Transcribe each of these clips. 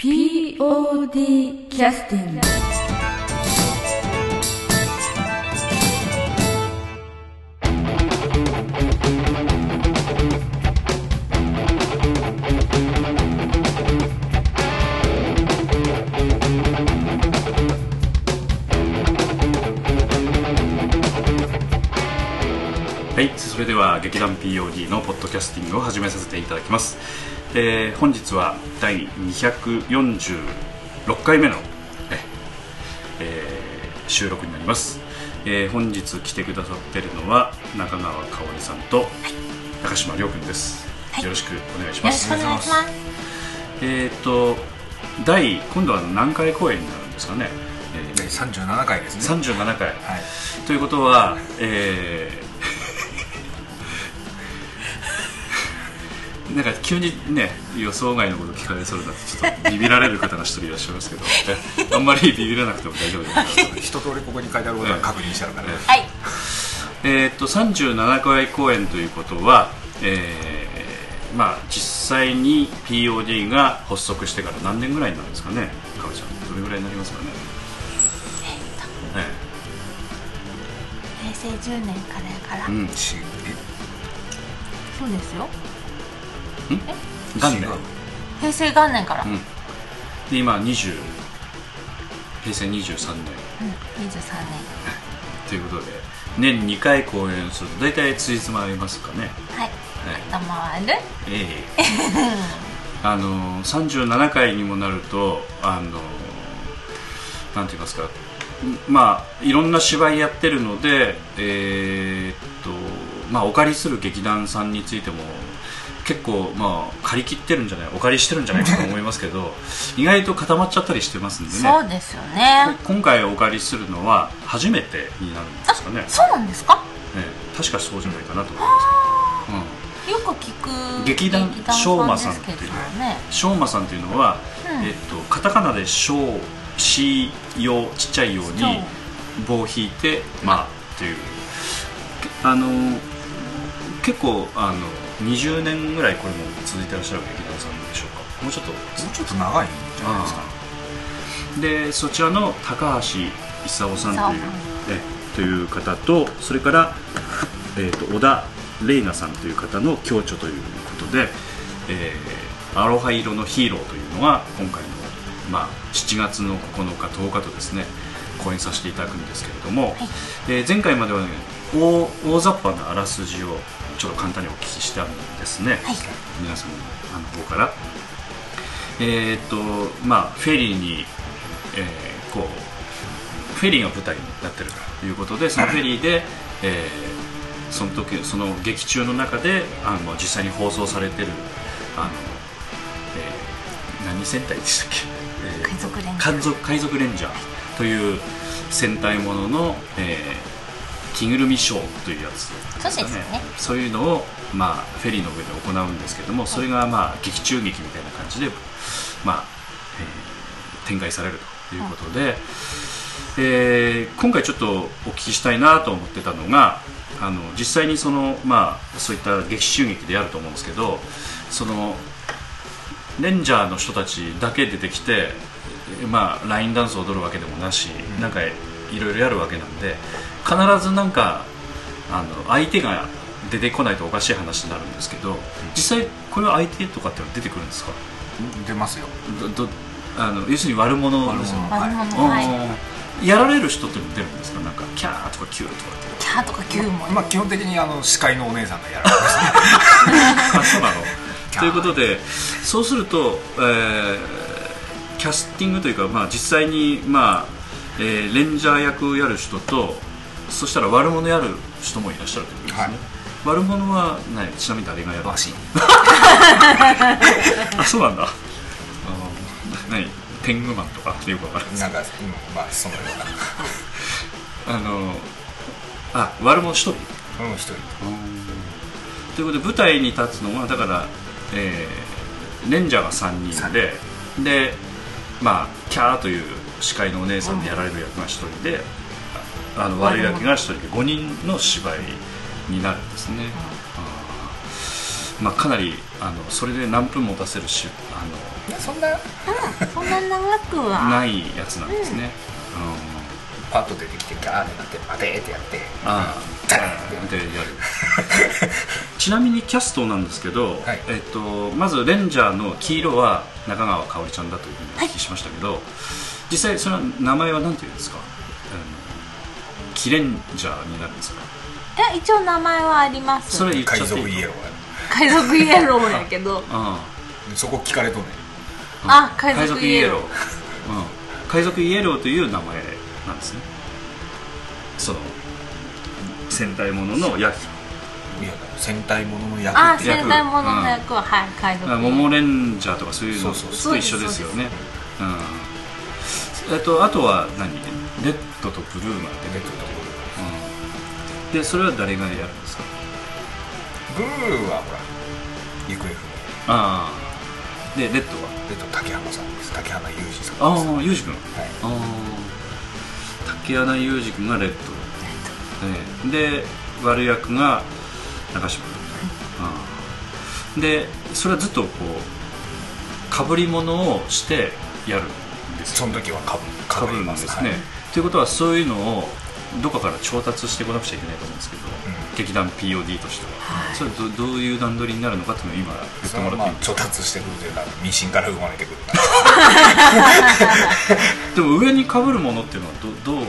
POD キャスティングはい、それでは劇団 POD のポッドキャスティングを始めさせていただきます、えー本日は第246回目の、ええー収録になります、えー本日来てくださっているのは中川香織さんと高島亮君です、はい。よろしくお願いしよろしますくお願いします。えっ、と第今度は何回公演になるんですかね、えで37回ですーね37回。はい。ということは、えーなんか急にね予想外のこと聞かれそうになってちょっとビビられる方が一人いらっしゃいますけど。えあんまりビビらなくても大丈夫です一通りここに書い。てあることは確認してあるからねはい。えーっと37回公演ということは、えーまあ、実際に POD が発足してから何年ぐらいになるんですかねかおちゃん。どれぐらいになりますかね、え平成10年からやから。えうんしそうですよ。元年平成元年から。うん。うんで今20平成23年23年。ということで年2回公演すると大体ついつまありますかねはい。はい頭る？ええ あの37回にもなるとあのなんて言いますかんまあいろんな芝居やってるのでえーっとまあお借りする劇団さんについても結構まあ借り切ってるんじゃないお借りしてるんじゃないかと思いますけど 意外と固まっちゃったりしてますんでねそうですよね。今回お借りするのは初めてになるんですかね、そうなんですか？ええ確かそうじゃないかなと思います、うん、よく聞く。劇団しょうまさんですけどね。しょうまさんっていうのは、うんえっと、カタカナで「しょう」「し」「よ」ちっちゃいように棒を引いて「まあ」っていうけあの結構あの20年ぐらいこれも続いてらっしゃる劇団さんでしょうか？もうちょっと。もうちょっと長いんじゃないですか？でそちらの高橋勲さんという勲えという方とそれから、えー、と小田玲奈さんという方の共著ということで「えーアロハ色のヒーロー」というのが今回の、まあ、7月の9日10日とですね公演させていただくんですけれども、えー前回までは、ね、大大雑把なあらすじをちょっと簡単にお聞きしたんですね、はい。皆さんのあの方から。えーっとまあフェリーに、えーこうフェリーが舞台になってるということでそのフェリーで、えーその時その劇中の中であの実際に放送されてるあの、えー何戦隊でしたっけ、えー海賊連海賊海賊レンジャーという戦隊ものの、えー着ぐるみショーというやつそうですね。そういうのを、まあ、フェリーの上で行うんですけどもそれが、まあ、劇中劇みたいな感じで、まあえー展開されるということで、えー今回ちょっとお聞きしたいなと思ってたのがあの実際にその、まあ、そういった劇中劇でやると思うんですけどそのレンジャーの人たちだけ出てきて、えーまあ、ラインダンスを踊るわけでもなし、なんかいろいろやるわけなんで必ずなんかあの相手が出てこないとおかしい話になるんですけど実際これは相手とかってのは出てくるんですか？出ますよ。どどあの要するに悪者ですよ悪者。悪者はい。うんやられる人って出るんですか？なんかキャーとかキューとかって。キャーとかキューも。まあ基本的にあの司会のお姉さんがやられます。ねあそうなの。ということでそうすると、えーキャスティングというか、まあ、実際に、まあえーレンジャー役をやる人とそしたら悪者やる人もいらっしゃるということですね、はい。悪者は何ちなみに誰がやるあそうなんだ。あの何天狗マンとかよくわからないなんか、うん、まあそのような。あのあ悪者一人？うん一人。ということで舞台に立つのはだから、えーレンジャーが3人ででまあキャーという司会のお姉さんでやられる役が1人で、ああの悪い役が1人で5人の芝居になるんですね、まあ、かなりあのそれで何分も出せるしあのそんなそんな長くは。ないやつなんですね、うん。パッと出てきてガーってなって待てってやってああザーンでやる。ちなみにキャストなんですけど、はい。えっと、まずレンジャーの黄色は中川香織ちゃんだというふうにお聞きしましたけど、実際その名前は何ていうんですか？キレンジャーになるんですか？いや一応名前はあります。それ言っちゃ海っていい賊イエロー海賊イエローやけど。あやそこ聞かれとんねん。あ海賊イエロー。ー、うん、海賊イエローという名前なんですね。その戦隊ものの役。いや戦隊ものの役あっ戦隊ものの役は、はい海賊イエロー。モモレンジャーとかそういうのそうそう。と一緒ですよね。うんえっとあとは何？レッドとブルーが出てくるところ、うん、でそれは誰がやるんですか？ブルーはほら行方不明。ああ。でレッドは？えっと竹浜さんです。竹浜裕二さんああユージ君。はい。ああ。竹穴裕二君がレッド、ええ。で悪役が中島君、ああ。でそれはずっとこうかぶり物をしてやるその時はかぶかぶるんです。ね、ということはそういうのをどこかから調達してこなくちゃいけないと思うんですけど、ん。劇団 POD としては、はい。それどどういう段取りになるのかっていうのを今言ってもらっていいですか調達してくるというかミシンから生まれてくる でも上にかぶるものっていうのはどどう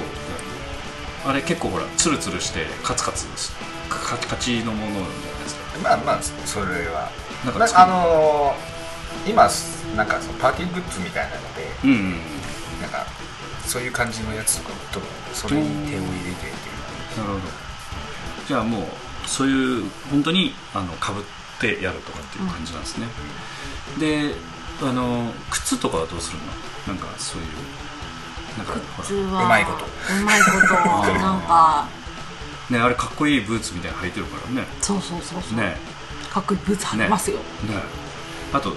あれ結構ほらツルツルしてカツカツしカチカチのものじゃないですか。まあまあそれは。なんかあのー今なんかそのパーティーグッズみたいなのでうんうんなんかそういう感じのやつとかとそれに手を入れてっていう。なるほど。じゃあもうそういう本当にあのかぶってやるとかっていう感じなんですね、であの靴とかはどうするの？なんかそういうなんかほ普通はうまいこと。うまいことなんか。ら ねあれかっこいいブーツみたいなの履いてるからね。そうそうそうそう、ね。かっこいいブーツはめますよ、ね。あと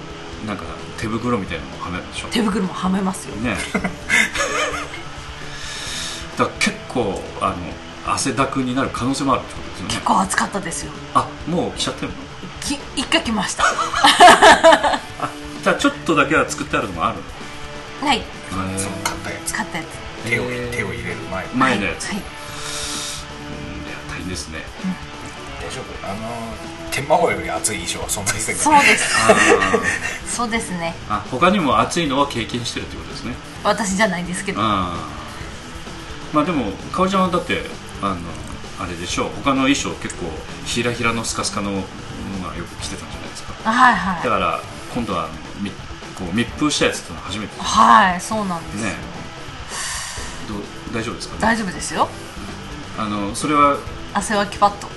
なんか手袋みたいなのもはめるでしょ？手袋もはめますよ。ね だから結構あの汗だくになる可能性もあるってことですよね。結構暑かったですよ。あもう来ちゃってるの？き一回来ました。あじゃあちょっとだけは作ってあるのもあるの？はい。その買ったやつ。使ったやつ。手を手を入れる前。に前のやつ、はい、はい。うんいや大変ですね。大丈夫？あの天魔法より熱い衣装は存在せんから。そうです。あそうですね。ーあ他にも暑いのは経験してるってことですね。私じゃないですけど。あーまあでもかおりちゃんはだってあのあれでしょう。他の衣装結構ひらひらのスカスカのものがよく着てたんじゃないですか。はいはい。だから今度はみこう密封したやつっていうのは初めて。はいそうなんです。よ、ね。どう大丈夫ですかね？大丈夫ですよ。あのそれは汗わきパッド。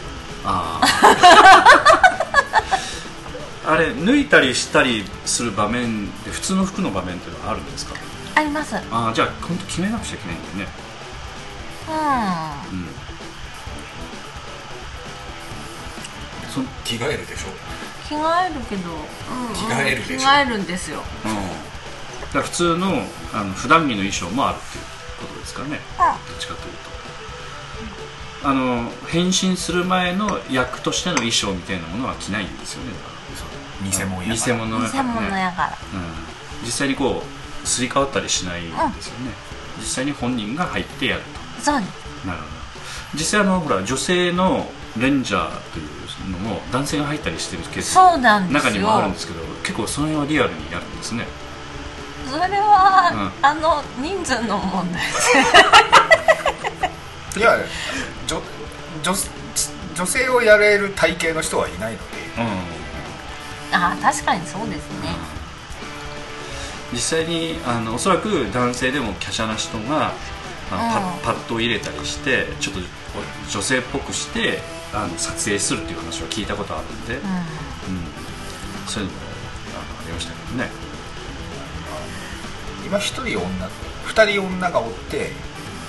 ああ あれ脱いだりしたりする場面で普通の服の場面っていうのはあるんですか？あります。うんああじゃあ本当決めなくちゃいけないんだよね。うん。そん着替えるでしょ？着替えるけど、うんうん、着替えるでしょ？着替えるんですよ。うん、だから普通のあの普段着の衣装もあるっていうことですかね。どっちかというと。あの変身する前の役としての衣装みたいなものは着ないんですよね偽物や偽物や偽からね。物やから。うん、実際にこうすり替わったりしないんですよね、実際に本人が入ってやるそうなるほど。実際あのほら女性のレンジャーというのも男性が入ったりしてるケースそうなんですよ。中にもあるんですけど結構その辺はリアルにやるんですね。それは、うん。あの人数の問題いや女女女性をやれる体型の人はいないので。うんああ確かにそうですね。実際にあのおそらく男性でも華奢な人があのうん。パパッドを入れたりしてちょっと女性っぽくしてあの撮影するっていう話は聞いたことあるんで、うん。うん。そういうのもあのありましたけどね。今一人女二人女がおって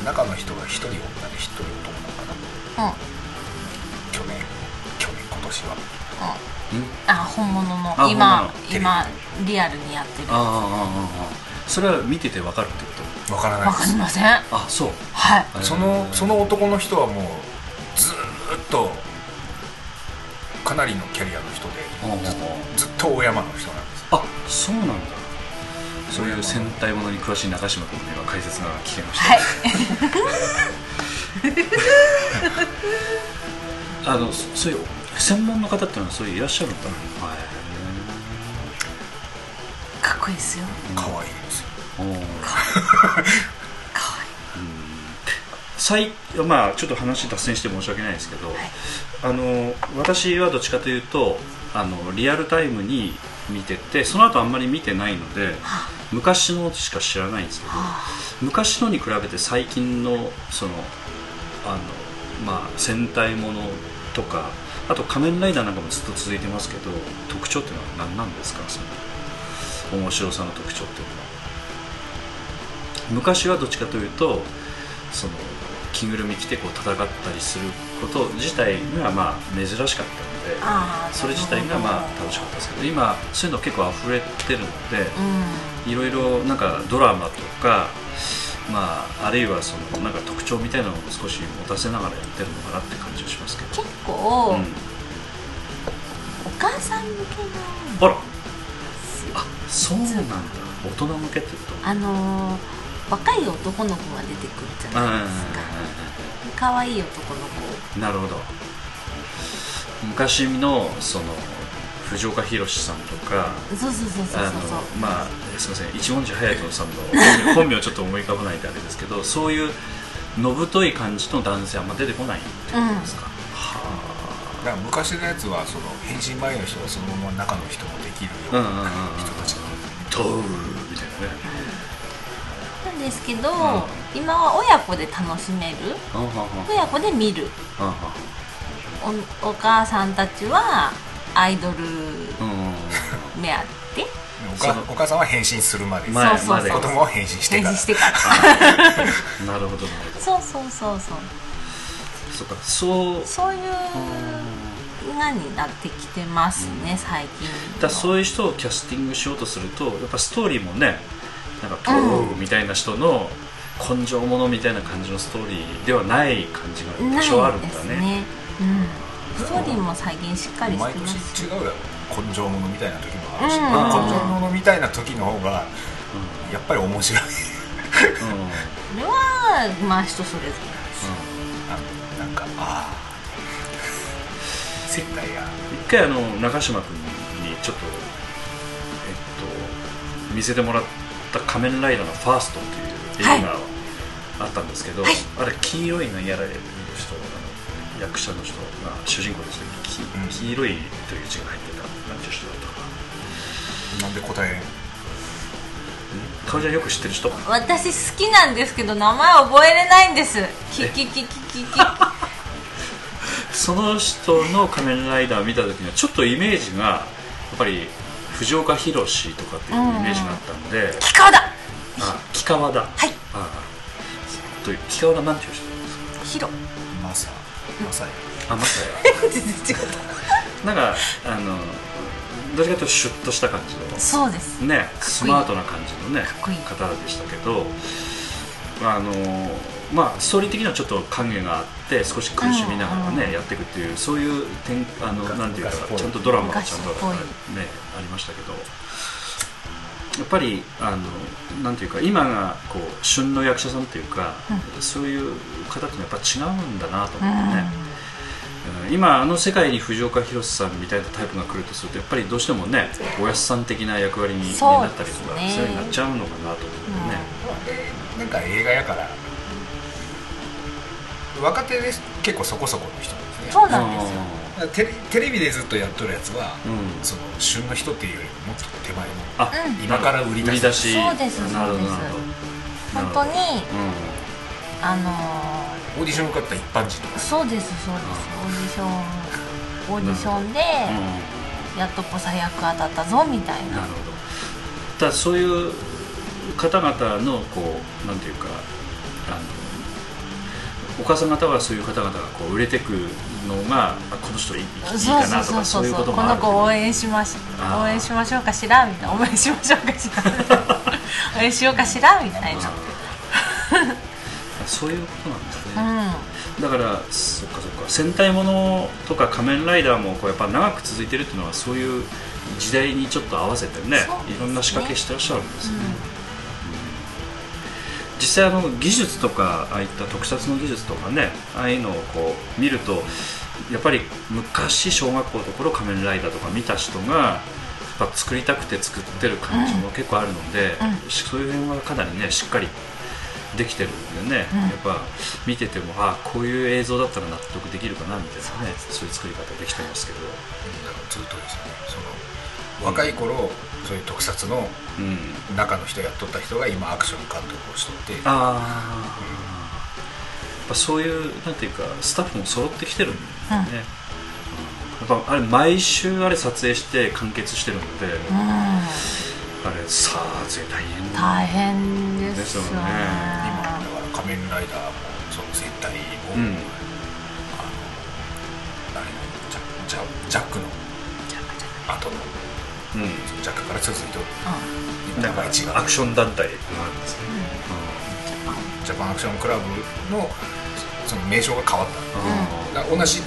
中の人が一人女で一人男なのかな。うん。去年去年今年はあ本物の。あ今今リアルにやってる。ああああああそれは見ててわかるってこわからないわです。かりません。はい。とあそうそのその男の人はもうずーっとかなりのキャリアの人であずっと大山の人なんです。あそうなんだ。そういう戦隊ものに詳しい中島君には解説が聞けました、はい。あのそそういう専門の方っていうのはそういういらっしゃるんだはい。かっこいいですよ。可愛いです。よおー。かわい最まあちょっと話脱線して申し訳ないですけど、あの私はどっちかというとあのリアルタイムに見ててその後あんまり見てないので昔のしか知らないんですけど昔のに比べて最近のそのあのまあ戦隊ものとかあと仮面ライダーなんかもずっと続いてますけど特徴っていうのは何なんですか？その面白さの特徴っていうのは。昔はどっちかというとその着ぐるみ着てこう戦ったりすること自体がまあ珍しかったのでそれ自体がまあ楽しかったですけど今そういうの結構溢れてるのでうん。いろいろなんかドラマとかまああるいはそのなんか特徴みたいなのを少し持たせながらやってるのかなって感じがしますけど、結構、うん、お母さん向けあら。のあそうなんだ。大人向けっていうと？あのー若い男の子が出てくるじゃないですか。可愛い男の子なるほど昔のその藤岡弘さんとかそうそうそうそうあそうそう。のまあすみません一文字隼人さんの本名 本名ちょっと思い浮かばないんであれですけどそういうのぶとい感じの男性あんま出てこないってことですか、はだから昔のやつはその変身前の人がそのまま中の人もできるよあううんなうんうんうん。人たちがトーみたいなね。なんですけど、ん。今は親子で楽しめる。親子で見る。おお母さんたちはアイドルうん。目当てお母さんは変身するまで。前そうそうそう。まで子供は変身してから。変身してから。なるほどなるほどそうそうそうそう。そうか。そう。そういうがになってきてますね、最近。だそういう人をキャスティングしようとするとやっぱストーリーもねなんかトーみたいな人の根性者みたいな感じのストーリーではない感じが多少あるんだないですねね。うんストーリーも最近しっかりして毎ます。年違うやろ。根性者みたいな時もあるし、うん。根性者みたいな時の方がやっぱり面白い。うん。れはまあ人それぞれあなんかああ戦隊が一回あの中島君にちょっとえっと見せてもらった「仮面ライダーのファースト」っていう映画があったんですけど、はい。あれ黄色いのやられる人役者の人が主人公ですね黄色いという字が入ってた。なんていう人だったかな。なんで答え。れん。顔ちゃんよく知ってる人私好きなんですけど名前覚えれないんです。キキキキキキその人の仮面ライダーを見た時にはちょっとイメージがやっぱり藤岡弘とかっていうイメージがあったんで、キカだ。あ木川だ。はい。ああ。と木川だなんていう人ですか？ヒロ。マサマサイあまさや。全然違った。なんかあのどっちかというとシュッとした感じの。そうです。ねスマートな感じのねかっこいい。方でしたけどあのまあストーリー的にはちょっと影があって少し苦しみながらね、うんやっていくっていうそういう点あの昔なんていうかちゃんとドラマがちゃんとねありましたけどやっぱりあのなんていうか今がこう旬の役者さんっていうか、そういう方ってやっぱ違うんだなと思ってね、うん。今あの世界に藤岡弘さんみたいなタイプが来るとするとやっぱりどうしてもねおやすさん的な役割になったりとかそう,、いうふうになっちゃうのかなと思ってね、なんか映画やから若手で結構そこそこの人なんですね。そうなんですよテレテレビでずっとやっとるやつは、うん。その旬の人っていうよりももっと手前のあ、うん。今から売り出す。出し。そうですなるほどそうです。なるほど本当にあのオーディション受かった一般人とか。ーそうですそうです。オーディションオーディションでやっとこさ役当たったぞみたいな。なるほどただそういう方々のこうなんていうかあのお母さん方はそういう方々がこう売れてくのがあこの人いいかなとかそういうことこもあるけど。の子応援しまし応援しましょうかしらみたいな。応援しましょうかしら 応援しようかしらみたいな。あ そういうことなんですね、うん。だからそっかそっか。戦隊ものとか仮面ライダーもこうやっぱ長く続いてるっていうのはそういう時代にちょっと合わせてねね。いろんな仕掛けしてらっしゃるんですよね、うん。実際あの技術とかああいった特撮の技術とかねああいうのをこう見るとやっぱり昔小学校の頃仮面ライダーとか見た人がやっぱ作りたくて作ってる感じも結構あるので、うそういう辺はかなりねしっかりできてるんでね、うん。やっぱ見ててもあこういう映像だったら納得できるかなみたいなねそういう作り方できてますけど、ずっとですねその若い頃、そういう特撮のうん、中の人やっとった人が今アクション監督をしとって。ああ、やっぱそういうなんていうかスタッフも揃ってきてるんだよね、うん。やっぱあれ毎週あれ撮影して完結してるので、うん。あれ撮影大変大変ですよね。ですよね。今だから仮面ライダーもその戦隊も、うん。あのあれジャジャジャックの後のうん。ジャックから続いてる。うなんか名前違うアクション団体があるんですね、ジャパンアクションクラブのその名称が変わった。あだから同じ。ん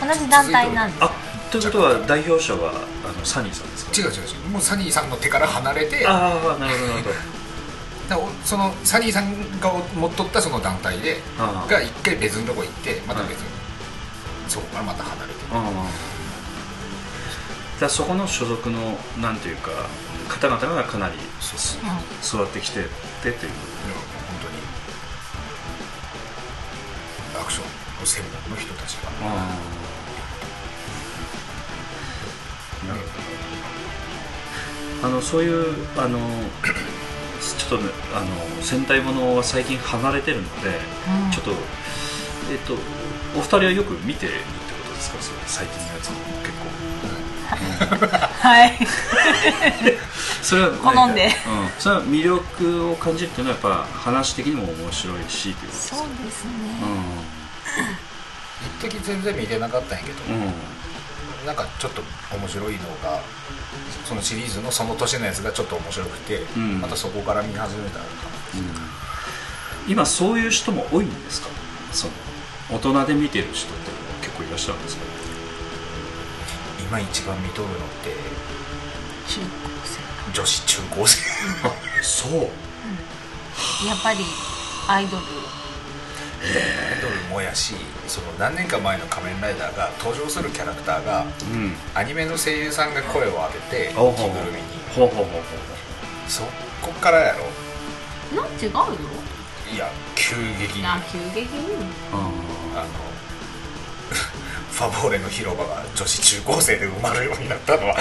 同じ団体なんですあということは代表者はあのサニーさんですか？違う違う違う。もうサニーさんの手から離れて。ああなるほどなるほど。だからそのサニーさんが持っとったその団体でが一回別のとこ行ってまた別に、そこからまた離れてああじゃあそこの所属のなんていうか方々がかなりそうそう育ってきてってといういや本当に。アクションの専門の人たちが。ああ。なるほど。あのそういうあのちょっとねあの戦隊ものは最近離れてるので、うん。ちょっとえっとお二人はよく見てるってことですか？それ最近のやつもはい。それは好んで。うん、それは魅力を感じるっていうのはやっぱ話的にも面白いしということですか？そうですね。一時全然見てなかったんやけど、うん、うんなんかちょっと面白いのがそのシリーズのその年のやつがちょっと面白くて、ん。またそこから見始めたら今そういう人も多いんですか？その大人で見てる人って結構いらっしゃるんですか？今一番見とるのって中高女子中高生あそう。生やっぱりアイドル。アイドルもやしその何年か前の仮面ライダーが登場するキャラクターがうん。アニメの声優さんが声を当てて着ぐるみに。ほうほうほうほうそこからやろ。なん違うよいや急激に。急激に。あのファボーレの広場が女子中高生で埋まるようになったのは。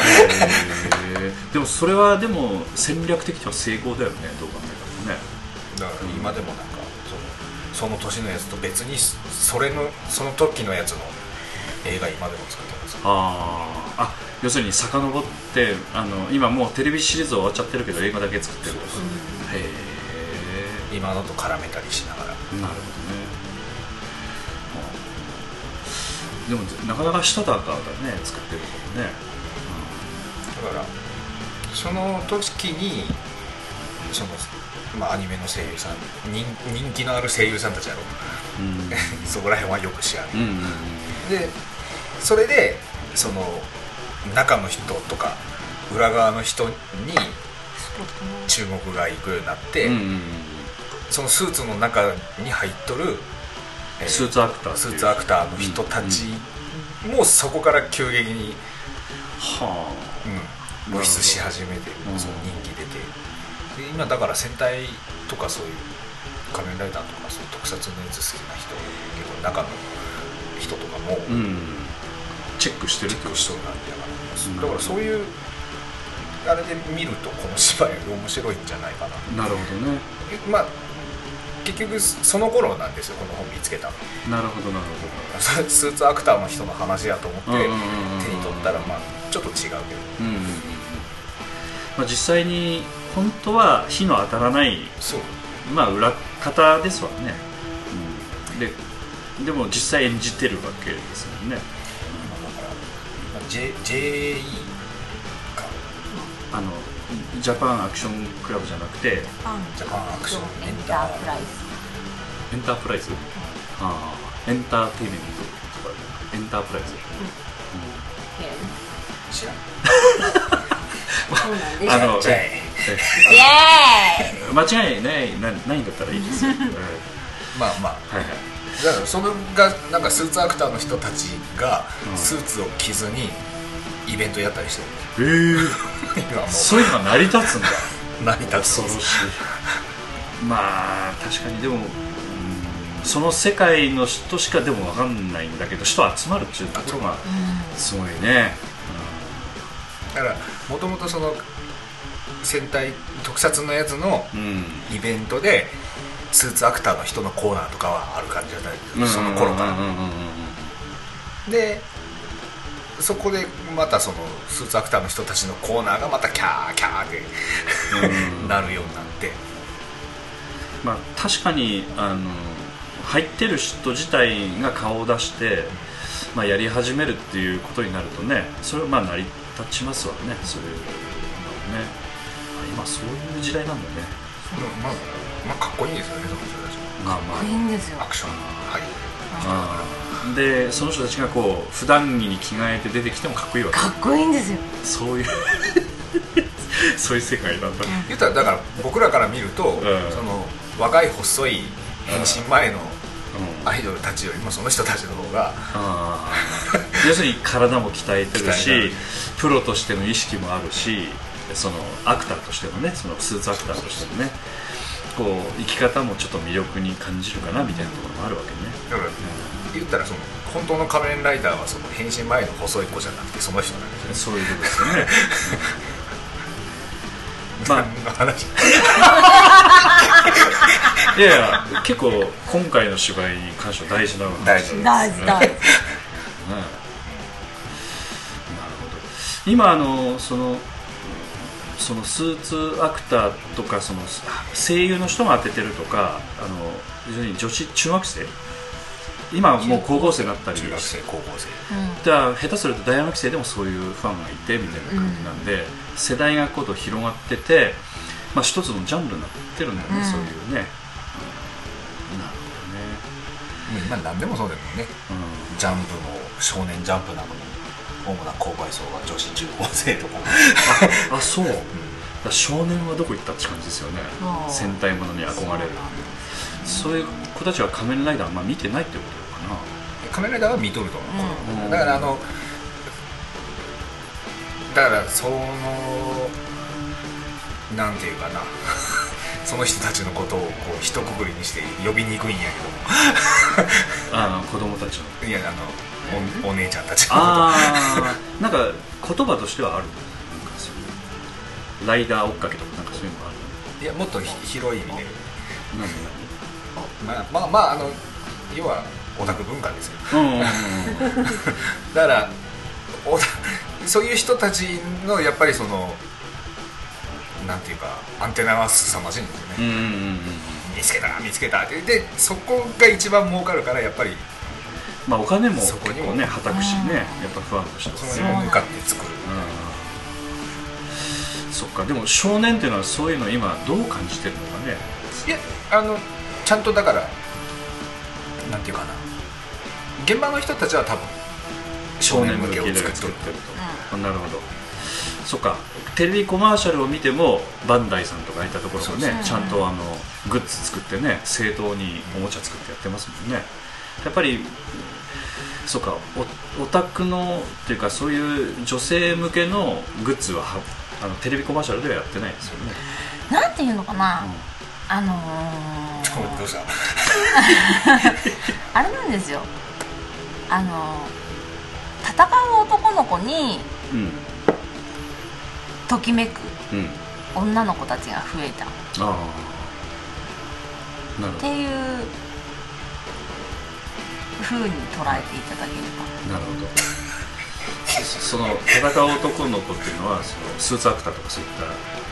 えでもそれはでも戦略的には成功だよねどう考えたらね。だから今でもなんかそのその年のやつと別にそれのその時のやつの映画今でも作ってます。あー。あ要するに遡ってあの今もうテレビシリーズ終わっちゃってるけど映画だけ作ってると。かへ今のと絡めたりしながら。えなるほどねでもなかなかしたたかだね作ってるからね。だからその時にその、まあ、アニメの声優さん人人気のある声優さんたちやろ。うん。そこら辺はよく知らない、うんうんでそれでその中の人とか裏側の人に注目がいくようになって、うんうんうん。そのスーツの中に入っとる、えースーツアクタースーツアクターの人たちもそこから急激に、はうん。露出し始めてうん。その人気出て。で今だから戦隊とかそういう仮面ライダーとかそういう特撮のやつ好きな人結構中の人とかもあうん。チェックしてるってこと。チェックしとる感じだから、うん。だからそういうあれで見るとこの芝居面白いんじゃないかな。なるほどね。えまあ結局その頃なんですよこの本見つけたの。なるほどなるス スーツアクターの人の話やと思ってうん手うんうんうん。に取ったらまあちょっと違うけど。ほどうんうんうん。まあ実際に本当は火の当たらないそう。まあ裏方ですわね、うん、ででも実際演じてるわけですもんね。今だから、まあ、J JE か。あのジャパンアクションクラブじゃなくてジャパンアクションエンタープライズ。エンタープライズ？ああエンターテイメントとかエンタープライズ、知らん。そうなんです。あの間違いないなないんだったらいいですよ、うん。まあまあ。はいはい。だからそれがなんかスーツアクターの人たちがうんスーツを着ずにイベントやったりしてえそういうのが成り立つんだ。成り立つ恐ろしい。まあ確かにでも、うんその世界の人しかでも分かんないんだけど人集まるっていうところがすごいね、だからもともとその戦隊特撮のやつのうん。イベントでスーツアクターの人のコーナーとかはある感じじゃないうん、その頃からうんうんうんうんでそこでまたそのスーツアクターの人たちのコーナーがまたキャーキャーってうん。なるようになって。まあ、確かにあの入ってる人自体が顔を出して、まあ、やり始めるっていうことになるとねそれはまあ成り立ちますわねそういうのねあ今そういう時代なんだね。まあ、まあかっこいいんですよねその人たち。まあまあ。いいんですよ。アクション。はい。あーでその人たちがこう普段着に着替えて出てきてもかっこいいわけ。かっこいいんですよ。そういう そういう世界なん。だ、言ったらだから僕らから見ると、ん。その若い細い変身前のうん。アイドルたちよりもその人たちの方があー要するに体も鍛えてるしる。プロとしての意識もあるしそのアクターとしてのねそのスーツアクターとしてのねこう生き方もちょっと魅力に感じるかなみたいなところもあるわけね、だから言ったらその本当の仮面ライダーはその変身前の細い子じゃなくてその人なんですよね。そういうことですよね。まあ。話 いやいや結構今回の芝居に関しては大事な話大事。大事。大事。ね。なるほど。今あのそのそのスーツアクターとかその声優の人が当ててるとかあの非常に女子中学生今はもう高校生になったり中学生高校生。じゃあ下手すると大学生でもそういうファンがいてみたいな感じなんで、世代がこと広がってて、まあ、一つのジャンルになってるんだよね、うん。そういうね、うん。なるもう今何でもそうだよね。ほどね、ジャンプも少年ジャンプなのに主な購買層が女子中高生とか。うん、あそう。少年はどこ行ったって感じですよね。うん。戦隊ものに憧れる。そういう子たちは仮面ライダーあんま見てないってこと仮面ライダーは見とると。思う、うん。だからあのだからそのなんていうかな。その人たちのことをこう一括りにして呼びにくいんやあの子供たちの。けどいやあのおお姉ちゃんたちのこと。ああなんか言葉としてはあるなんかそういう。ライダー追っかけとかなんかそういうのがあるいやもっとひ広い意味で。何まあまあまああの要はオタク文化ですよ。だからおそういう人たちのやっぱりそのなんていうかアンテナは凄まじいんですよね、見つけた見つけたって。でそこが一番儲かるからやっぱりまあお金もそこにもねはたくしねやっぱファンとしてそのに向かって作る。うん。そっかでも少年っていうのはそういうの今どう感じてるのかね。いやあのちゃんとだからなんていうかな現場の人たちは多分少年向けを作っと。るると、あなるほど。そっか。テレビコマーシャルを見てもバンダイさんとかいったところがねちゃんとあのグッズ作ってね正当におもちゃ作ってやってますもんね。やっぱりそうかおオタクのっていうかそういう女性向けのグッズははあのテレビコマーシャルではやってないですよね、なんていうのかな、あのちょー、どうした？あれなんですよあのー戦う男の子にうん。ときめく女の子たちが増えた。っていう風に捉えていただければ。なるほどそその戦う男の子っていうのはそのスーツアクターとかそういった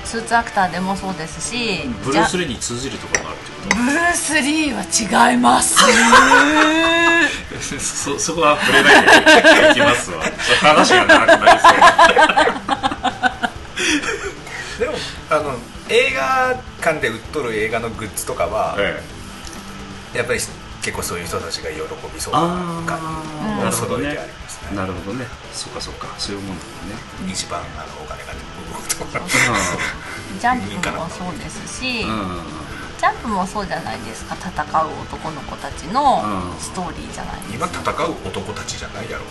スーツアクターでもそうですしブルース・リーに通じるところがあるっていうこと？ブルース・リーは違います。そそこは触れないでいきますわ。話が長くなりそう。でもあの映画館で売っとる映画のグッズとかは、え。やっぱり結構そういう人たちが喜びそうな感じを揃えてありますね。なるほどね。そうかそうか。そういうもんだもんね。一番あのお金が動くとかジャンプもそうですし、うん。ジャンプもそうじゃないですか戦う男の子たちのストーリーじゃないですか、今戦う男たちじゃないやろ。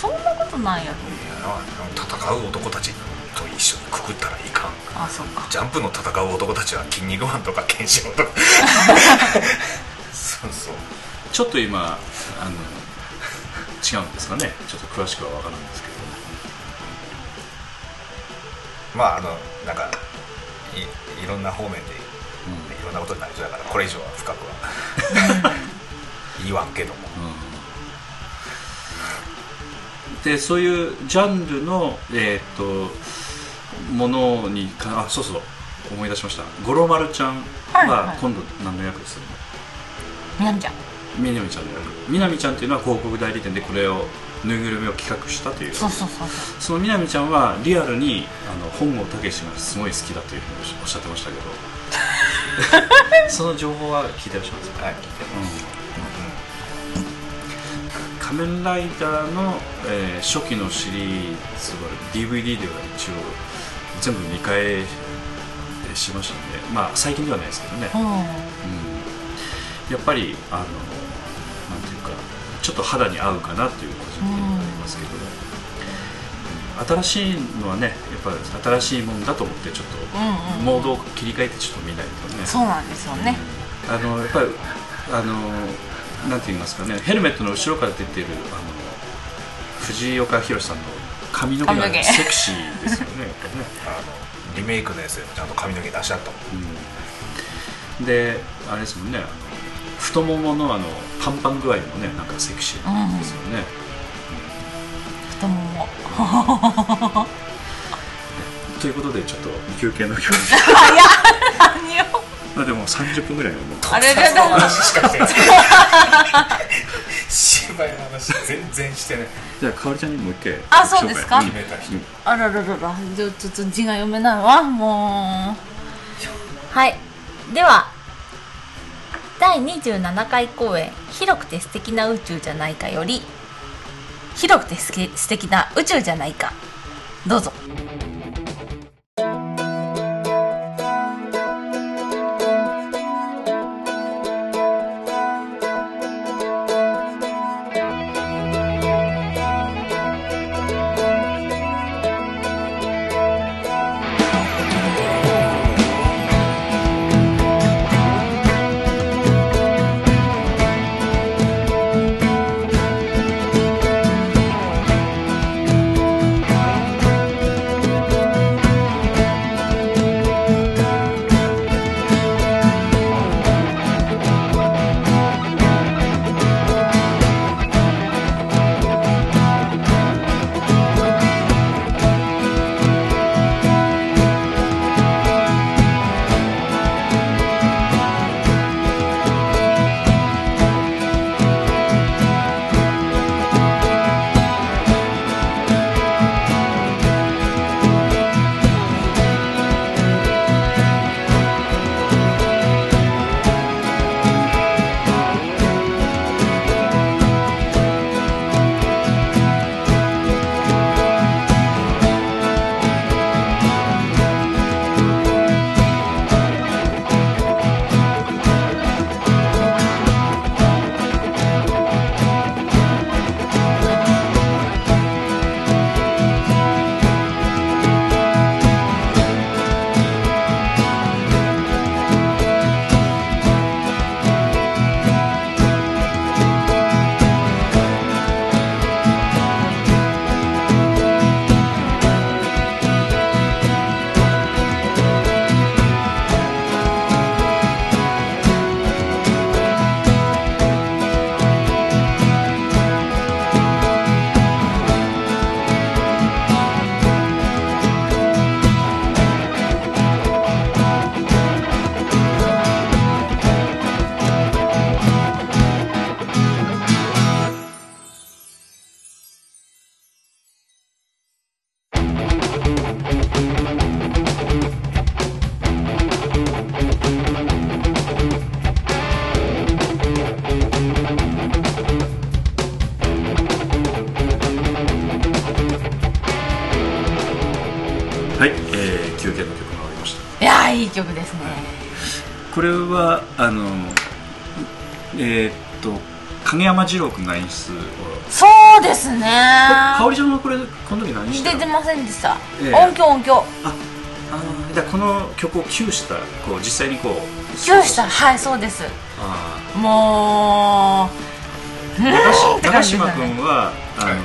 そんなことないやろ。いや戦う男たちと一緒にくくったらいかん。あそうか。ジャンプの戦う男たちは「筋肉マン」とか「ケンシロウ」とか そうそう。ちょっと今あの違うんですかね。ちょっと詳しくは分からないんですけど。まああのなんかいいろんな方面でいろんなことになりそうだからこれ以上は深くは。言わんけども、うん、でそういうジャンルのえっ、とものにかあそうそう。思い出しました。五郎丸ちゃんは今度何の役でするの、みなみちゃん。みなみちゃんの役みなみちゃんっていうのは広告代理店でこれをぬいぐるみを企画したという。そうそうそうそのみなみちゃんはリアルにあの本郷武史がすごい好きだというふうにおっしゃってましたけど。その情報は聞いてらっしゃい。ますか、はい聞いてます、うん、仮面ライダーの、えー初期のシリーズは DVD では一応全部見返しましたん。でまあ最近ではないですけどね、うん。うん、やっぱりあのなんていうかちょっと肌に合うかなっていう個人的にはありますけど、うん新しいのはねやっぱり新しいもんだと思ってちょっとうんうんモードを切り替えてちょっと見ないとね、そうなんですよね。あのやっぱりあのなんて言いますかねヘルメットの後ろから出てるあの藤岡弘さんの髪の毛がセクシーですよねやっぱりね、あのリメイクのやつでもちゃんと髪の毛出しちゃったもん。うん、であれですもんねあの太もものあのパンパン具合もねなんかセクシーですよね、太もも。ということでちょっと休憩の曲早っ。何を？まあでも30分ぐらいはもうあれ特撮のだだ話しかしてない芝居の話全然してない。じゃあかおりちゃんにもう一回あそうですか？決めた人。うんあららららじゃあちょっと字が読めないわもう。はい。では第27回公演「広くて素敵な宇宙じゃないか」より「広くてすて素敵な宇宙じゃないか」どうぞ「れはあのえーっと影山二郎君が演出を。そうですね。香織ちゃんはこれこの時何してたの？出てませんでした、ええ。音響音響。ああーじゃあこの曲をキューしたこう実際にこうキューした。はいそうです。あもう長島ね。君はあの、はい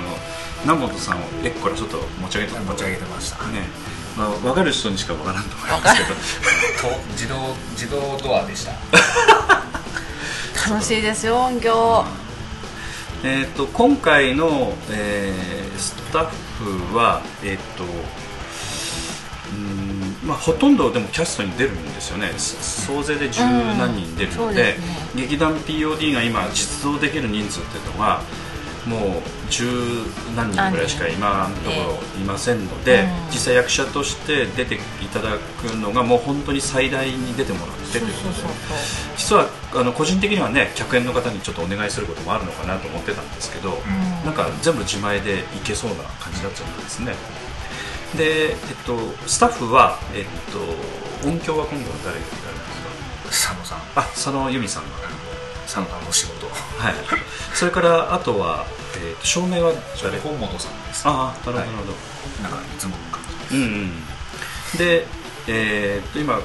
南本さんをエッコからちょっと持ち上げた。持ち上げてました。ねまあ、分かる人にしか分からんと思いますけど。と自動自動ドアでした。楽しいですよ音響。えー、と今回の、えースタッフは、えーとうーんまあ、ほとんどでもキャストに出るんですよね。そ総勢で十何人出るので,、ですね。劇団 POD が今実動できる人数っていうのはもう十何人ぐらいしか今のところいませんので、うん。実際役者として出ていただくのがもう本当に最大に出てもらってということで実はあの個人的にはね客演の方にちょっとお願いすることもあるのかなと思ってたんですけど、ん。なんか全部自前でいけそうな感じになっちゃったんですね。で、えっと、スタッフは、えっと、音響は今度は誰がやるんですか？佐野さん。あ佐野由美さんが佐野さんの仕事。はい。それからあとは、えっと照明は誰？本本さんです。ああなるほどなるほど、なんかいつもの感じうんうんで、えーっと今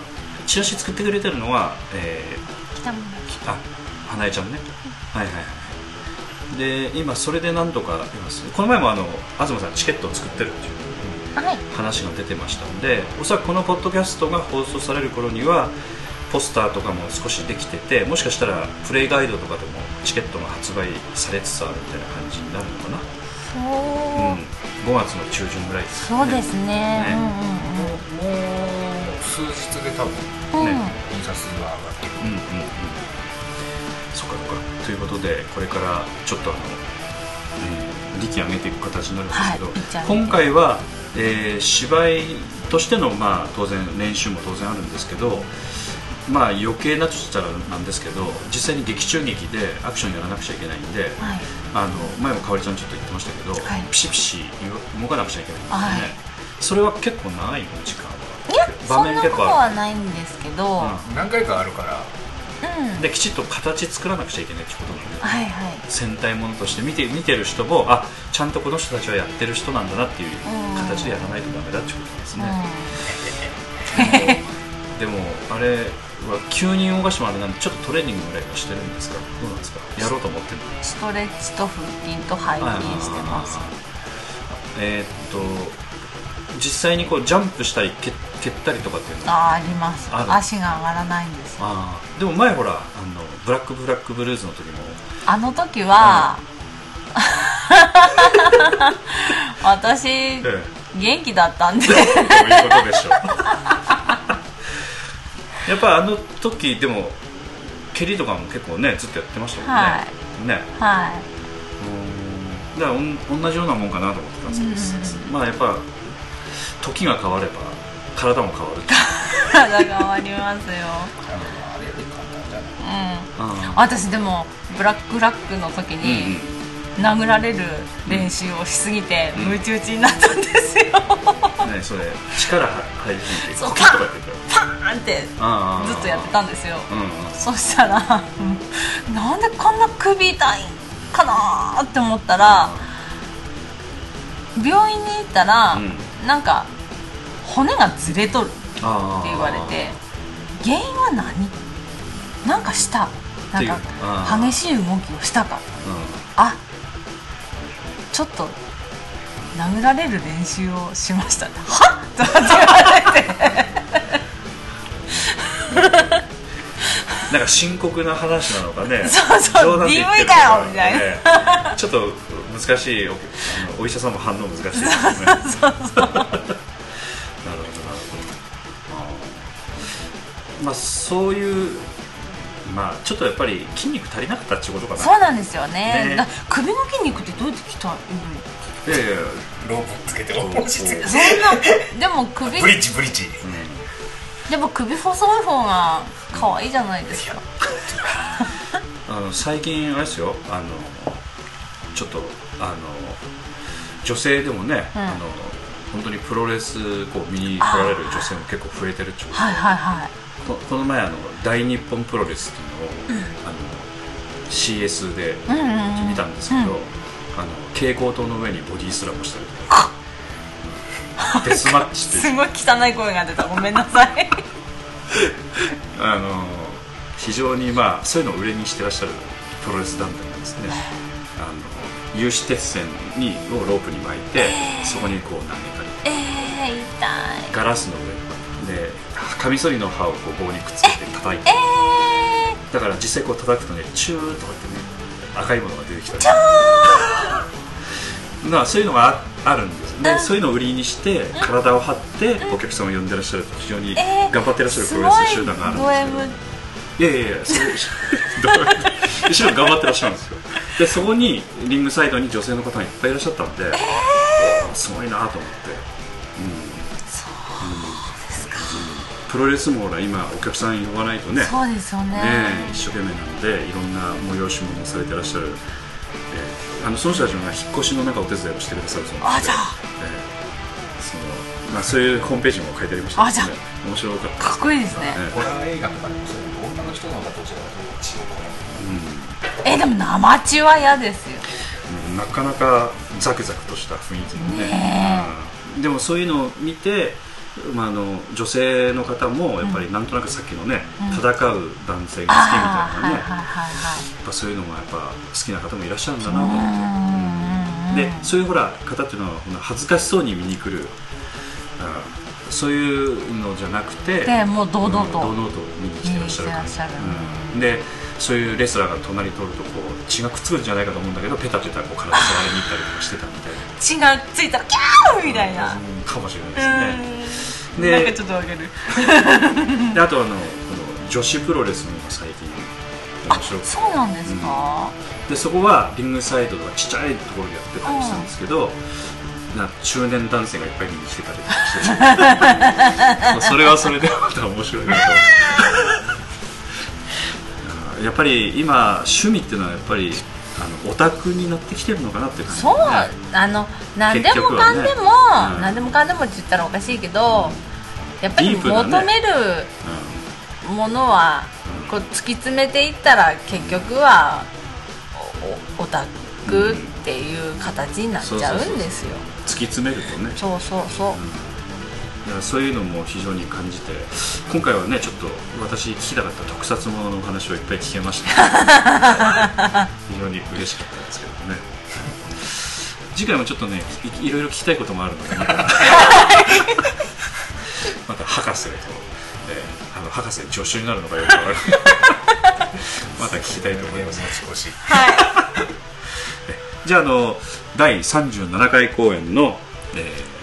チラシ作ってくれてるのは、え北村ーあ花江ちゃんね。はいはいはいで今それで何とかいます？この前もあの東さんチケットを作ってるっていうはい。話が出てましたのでおそらくこのポッドキャストが放送される頃にはポスターとかも少しできててもしかしたらプレイガイドとかでもチケットが発売されつつあるみたいな感じになるのかな、そう、うん、5月の中旬ぐらいですかそうですね。ね。もうもう数日で多分うんうん。うん、ね印刷が上がってる。うんうんうん。そっかそっか。ということでこれからちょっとあの、えー、力上げていく形になるんですけど、はい今回は、えー芝居としての、まあ、当然練習も当然あるんですけどまあ余計なとしたらなんですけど実際に劇中劇でアクションやらなくちゃいけないんで、はい。あの前もかおりちゃんちょっと言ってましたけど、はい。ピシピシ動かなくちゃいけないんですよね、はい。それは結構長いの時間は。いや場そんなことはないんですけど、うん。る、何回かあるから。うん、できちっと形作らなくちゃいけないってことなんで、はいはい。戦隊ものとして見て見てる人もあちゃんとこの人たちはやってる人なんだなっていう形でやらないとダメだってことですね、でもあれは急に動かしてもあれなんでちょっとトレーニングぐらいはしてるんですかどうなんですか？やろうと思ってるんですストレッチと腹筋と背筋してます。えーっと実際にこうジャンプしたり蹴蹴ったりとかっていうの？はあーあります。足が上がらないんですよ。あー。でも前ほらあのブラックブラックブルーズの時も。あの時は、私ええ。元気だったんで。どういうことでしょう？やっぱあの時でも蹴りとかも結構ねずっとやってましたもんね、はね。はうん。だからおん同じようなもんかなと思ってたんですけど、まあやっぱ時が変われば体も変わる体が変わりますよ。うん。あ私でもブラックラックの時ーに殴られる練習をしすぎてうん。ムチ打ちになったんですよ。うんねそれ力入っていてそう。かやってる。かパーンってずっとやってたんですよ。そしたらうん なんでこんな首痛いんかなーって思ったら病院に行ったら、うなんか骨がずれとるって言われて原因は何？なんかした。なんか激しい動きをしたか。うあちょっと殴られる練習をしました。はっ！とかって言われて。ん なんか深刻な話なのかね。そうそう DV かよみたいな。ねちょっと難しいおお医者さんも反応難しいですよねなるほどなるほどまあそういうまあちょっとやっぱり筋肉足りなかったってことかな。そうなんですよね。ね。だ首の筋肉ってどうやって鍛えるいやいやいやロープつけてロープつけて。そんなでも首ブリッジブリッジでも首細い方が可愛いじゃないですか。あの最近あれですよ。あのちょっとあの女性でもね、うん。あの本当にプロレスこう見に来られる女性も結構増えてるっちゅうはいはいはい。ここの前あの大日本プロレスっていうのを、あの CS でうんうんうん見たんですけど、うん。あの蛍光灯の上にボディスラムしたりとか デスマッチってす。ごい汚い声が出た。ごめんなさい。あの非常にまあそういうのを売れにしてらっしゃるプロレス団体なんですねあの有刺鉄線にをロープに巻いて、そこにこう投げたりえー、痛い。ガラスの上でカミソリの刃をこう棒にくっつけて叩いてえだから実際こう叩くとねチューとかってね赤いものが出てきたり。まあそういうのがああるんですでそういうのを売りにして体を張ってお客さんを呼んでらっしゃる非常にえー頑張ってらっしゃるプロレス集団があるんドですけどいやいやいやそう一緒に頑張ってらっしゃるんですよ。でそこにリングサイドに女性の方がいっぱいいらっしゃったんで、すごいなと思って、うん。プロレスもほら今お客さん呼ばないとねそうですよね。ねえ一生懸命なのでいろんな催し物をされてらっしゃる、えーあのその人たちが引っ越しのなんかお手伝いをしてくださるそうなんであじゃあまあ、そういうホームページも書いてありました。あじゃあ面白かったかっこいいですね。えホラー映画とかでもそうい。う女の人の方がどちらかというと血をこえでも生血は嫌ですよ。うん。なかなかザクザクとした雰囲気のね。ねうん。でもそういうのを見て、まあ、あの女性の方もやっぱりなんとなくさっきのね、うん。戦う男性が好きみたいなね、はいはいはいはいやっぱそうい。うのがやっぱ好きな方もいらっしゃるんだなとう思って。んうんでそういうほら方っていうのは恥ずかしそうに見に来るあそういうのじゃなくてでもう堂々とうん堂々と見に来てらっしゃる感じ。見に来てらっしゃる。うん。でそういうレスラーが隣通るとこう血がくっつくんじゃないかと思うんだけどペタペタこう体触りに行ったりとかしてたみたいな。血がついたらキャー！みたいな。うんかもしれないですね。うん。でなんかちょっとわかる。であとあのこの女子プロレスも今最近面白くて。そうなんですか？でそこはリングサイドとかちっちゃいところでやってたりしたんですけど、な中年男性がいっぱい見に来てたりとかして それはそれでまた面白いなとう。んやっぱり今趣味っていうのはやっぱりあのオタクになってきてるのかなっていう感じ、ね、そう。あの何でもかんでも、ねうん何でもかんでもって言ったらおかしいけどやっぱり求めるものはこう突き詰めていったら結局はオタクっていう形になっちゃうんですよ。うん突き詰めるとね。そうそうそう。だからそういうのも非常に感じて今回はねちょっと私聞きたかった特撮もののお話をいっぱい聞けました。非常に嬉しかったですけどね。次回もちょっとねいいろいろ聞きたいこともあるのでまた また博士と、えーあの博士助手になるのかよくわからない。また聞きたいと思います。持ち越しじゃああの第37回公演の、えー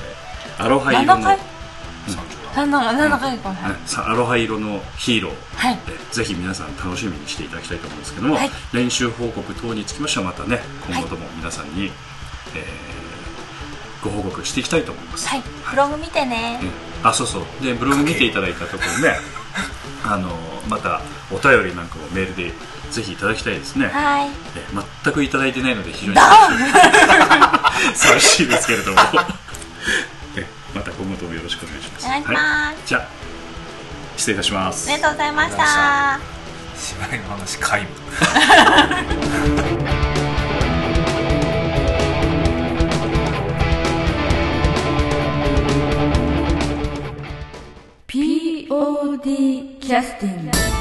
アロハ色7の回？7回7回かはい。ねさアロハ色のヒーロー、はい。えぜひ皆さん楽しみにしていただきたいと思うんですけども、はい。練習報告等につきましてはまたね今後とも皆さんに、えーご報告していきたいと思います、はい。ブログ見てね。うんあそうそう。でブログ見ていただいたところねあのまたお便りなんかもメールでぜひいただきたいですね、はい。え全くいただいてないので非常に。だ 寂しいですけれども。えまた今後ともよろしくお願いします。お願いします。じゃあ失礼いたします。ありがとうございました。芝居の話皆無。POD キャスティング